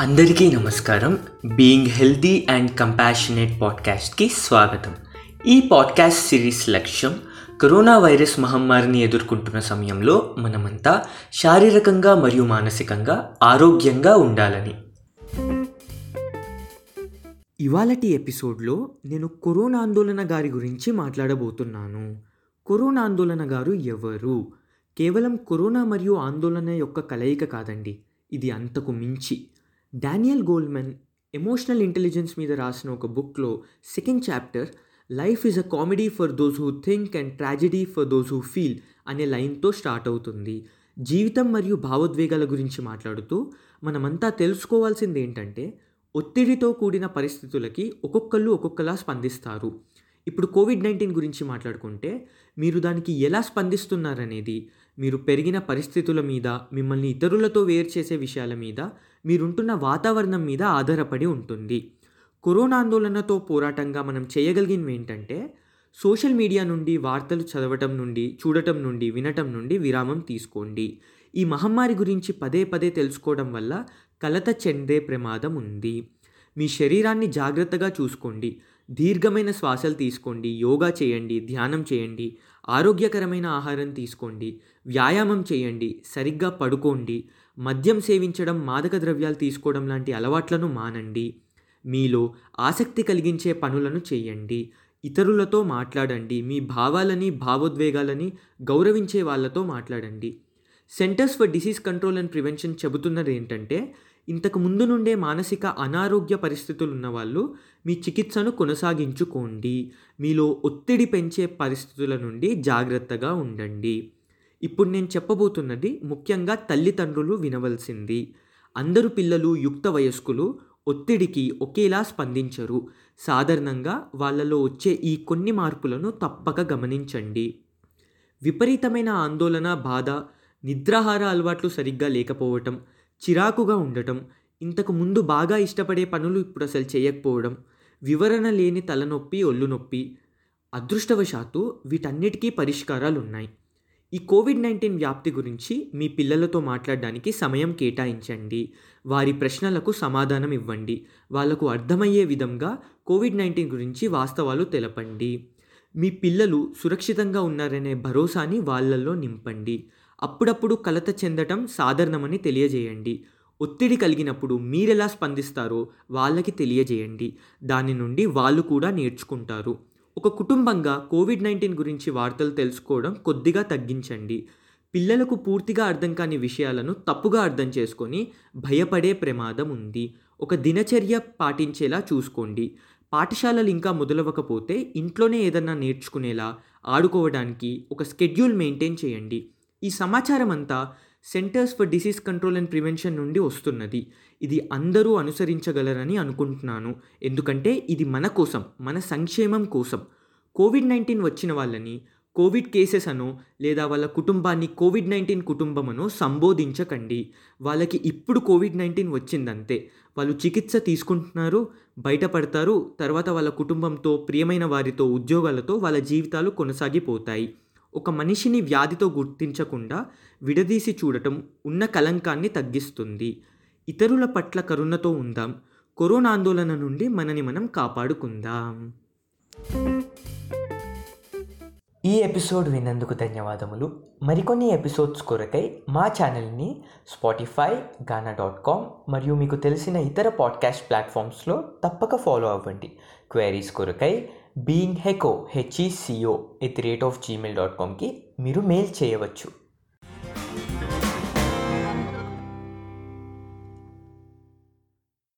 అందరికీ నమస్కారం. Being healthy and compassionate పాడ్కాస్ట్కి స్వాగతం. ఈ పాడ్కాస్ట్ సిరీస్ లక్ష్యం కరోనా వైరస్ మహమ్మారిని ఎదుర్కొంటున్న సమయంలో మనమంతా శారీరకంగా మరియు మానసికంగా ఆరోగ్యంగా ఉండాలని. ఇవాళటి ఎపిసోడ్లో నేను కరోనా ఆందోళన గారి గురించి మాట్లాడబోతున్నాను. కరోనా ఆందోళన గారు ఎవరు? కేవలం కరోనా మరియు ఆందోళన యొక్క కలయిక కాదండి ఇది అంతకు మించి. డానియల్ గోల్మెన్ ఎమోషనల్ ఇంటెలిజెన్స్ మీద రాసిన ఒక బుక్లో second chapter life is a comedy for those who think and tragedy for those who feel అనే లైన్తో స్టార్ట్ అవుతుంది. జీవితం మరియు భావోద్వేగాల గురించి మాట్లాడుతూ మనమంతా తెలుసుకోవాల్సింది ఏంటంటే ఒత్తిడితో కూడిన పరిస్థితులకి ఒక్కొక్కళ్ళు ఒక్కొక్కలా స్పందిస్తారు. ఇప్పుడు కోవిడ్ నైన్టీన్ గురించి మాట్లాడుకుంటే మీరు దానికి ఎలా స్పందిస్తున్నారనేది మీరు పెరిగిన పరిస్థితుల మీద మిమ్మల్ని ఇతరులతో వేరు చేసే విషయాల మీద మీరుంటున్న వాతావరణం మీద ఆధారపడి ఉంటుంది. కరోనా ఆందోళనతో పోరాటంగా మనం చేయగలిగినవి ఏంటంటే సోషల్ మీడియా నుండి వార్తలు చదవటం నుండి చూడటం నుండి వినటం నుండి విరామం తీసుకోండి. ఈ మహమ్మారి గురించి పదే పదే తెలుసుకోవడం వల్ల కలత చెందే ప్రమాదం ఉంది. మీ శరీరాన్ని జాగ్రత్తగా చూసుకోండి. దీర్ఘమైన శ్వాసలు తీసుకోండి. యోగా చేయండి. ధ్యానం చేయండి. ఆరోగ్యకరమైన ఆహారం తీసుకోండి. వ్యాయామం చేయండి. సరిగ్గా పడుకోండి. మద్యం సేవించడం మాదక ద్రవ్యాలు తీసుకోవడం లాంటి అలవాట్లను మానండి. మీలో ఆసక్తి కలిగించే పనులను చేయండి. ఇతరులతో మాట్లాడండి. మీ భావాలని భావోద్వేగాలని గౌరవించే వాళ్ళతో మాట్లాడండి. Centers for Disease Control and Prevention చెబుతున్నది ఏంటంటే ఇంతకు ముందు నుండే మానసిక అనారోగ్య పరిస్థితులు ఉన్నవాళ్ళు మీ చికిత్సను కొనసాగించుకోండి. మీలో ఒత్తిడి పెంచే పరిస్థితుల నుండి జాగ్రత్తగా ఉండండి. ఇప్పుడు నేను చెప్పబోతున్నది ముఖ్యంగా తల్లిదండ్రులు వినవలసింది. అందరు పిల్లలు యుక్త వయస్కులు ఒత్తిడికి ఒకేలా స్పందించరు. సాధారణంగా వాళ్ళలో వచ్చే ఈ కొన్ని మార్పులను తప్పక గమనించండి. విపరీతమైన ఆందోళన బాధ నిద్రాహార అలవాట్లు సరిగ్గా లేకపోవటం చిరాకుగా ఉండటం ఇంతకు ముందు బాగా ఇష్టపడే పనులు ఇప్పుడు అసలు చేయకపోవడం వివరణ లేని తలనొప్పి ఒళ్ళు నొప్పి అదృష్టవశాత్తు వీటన్నిటికీ పరిష్కారాలు ఉన్నాయి. ఈ కోవిడ్ నైన్టీన్ వ్యాప్తి గురించి మీ పిల్లలతో మాట్లాడడానికి సమయం కేటాయించండి. వారి ప్రశ్నలకు సమాధానం ఇవ్వండి. వాళ్ళకు అర్థమయ్యే విధంగా కోవిడ్ నైన్టీన్ గురించి వాస్తవాలు తెలపండి. మీ పిల్లలు సురక్షితంగా ఉన్నారనే భరోసాని వాళ్ళల్లో నింపండి. అప్పుడప్పుడు కలత చెందటం సాధారణమని తెలియజేయండి. ఒత్తిడి కలిగినప్పుడు మీరెలా స్పందిస్తారో వాళ్ళకి తెలియజేయండి. దాని నుండి వాళ్ళు కూడా నేర్చుకుంటారు. ఒక కుటుంబంగా కోవిడ్ నైన్టీన్ గురించి వార్తలు తెలుసుకోవడం కొద్దిగా తగ్గించండి. పిల్లలకు పూర్తిగా అర్థం కాని విషయాలను తప్పుగా అర్థం చేసుకొని భయపడే ప్రమాదం ఉంది. ఒక దినచర్య పాటించేలా చూసుకోండి. పాఠశాలలు ఇంకా మొదలవ్వకపోతే ఇంట్లోనే ఏదన్నా నేర్చుకునేలా ఆడుకోవడానికి ఒక స్కెడ్యూల్ మెయింటైన్ చేయండి. ఈ సమాచారం అంతా Centers for Disease Control and Prevention నుండి వస్తున్నది. ఇది అందరూ అనుసరించగలరని అనుకుంటున్నాను. ఎందుకంటే ఇది మన కోసం మన సంక్షేమం కోసం. కోవిడ్ నైన్టీన్ వచ్చిన వాళ్ళని కోవిడ్ కేసెస్ అనో లేదా వాళ్ళ కుటుంబాన్ని కోవిడ్ నైన్టీన్ కుటుంబం అనో సంబోధించకండి. వాళ్ళకి ఇప్పుడు కోవిడ్ నైన్టీన్ వచ్చిందంతే. వాళ్ళు చికిత్స తీసుకుంటున్నారు బయటపడతారు తర్వాత వాళ్ళ కుటుంబంతో ప్రియమైన వారితో ఉద్యోగాలతో వాళ్ళ జీవితాలు కొనసాగిపోతాయి. ఒక మనిషిని వ్యాధితో గుర్తించకుండా విడదీసి చూడటం ఉన్న కలంకాన్ని తగ్గిస్తుంది. ఇతరుల పట్ల కరుణతో ఉందాం. కరోనా ఆందోళన నుండి మనని మనం కాపాడుకుందాం. ఈ ఎపిసోడ్ విన్నందుకు ధన్యవాదములు. మరికొన్ని ఎపిసోడ్స్ కొరకై మా ఛానల్ని స్పాటిఫై గానా డాట్ కామ్ మరియు మీకు తెలిసిన ఇతర పాడ్కాస్ట్ ప్లాట్ఫామ్స్లో తప్పక ఫాలో అవ్వండి. క్వైరీస్ కొరకై being హెకో HECO at the rate of Gmail dot కామ్కి మీరు మెయిల్ చేయవచ్చు.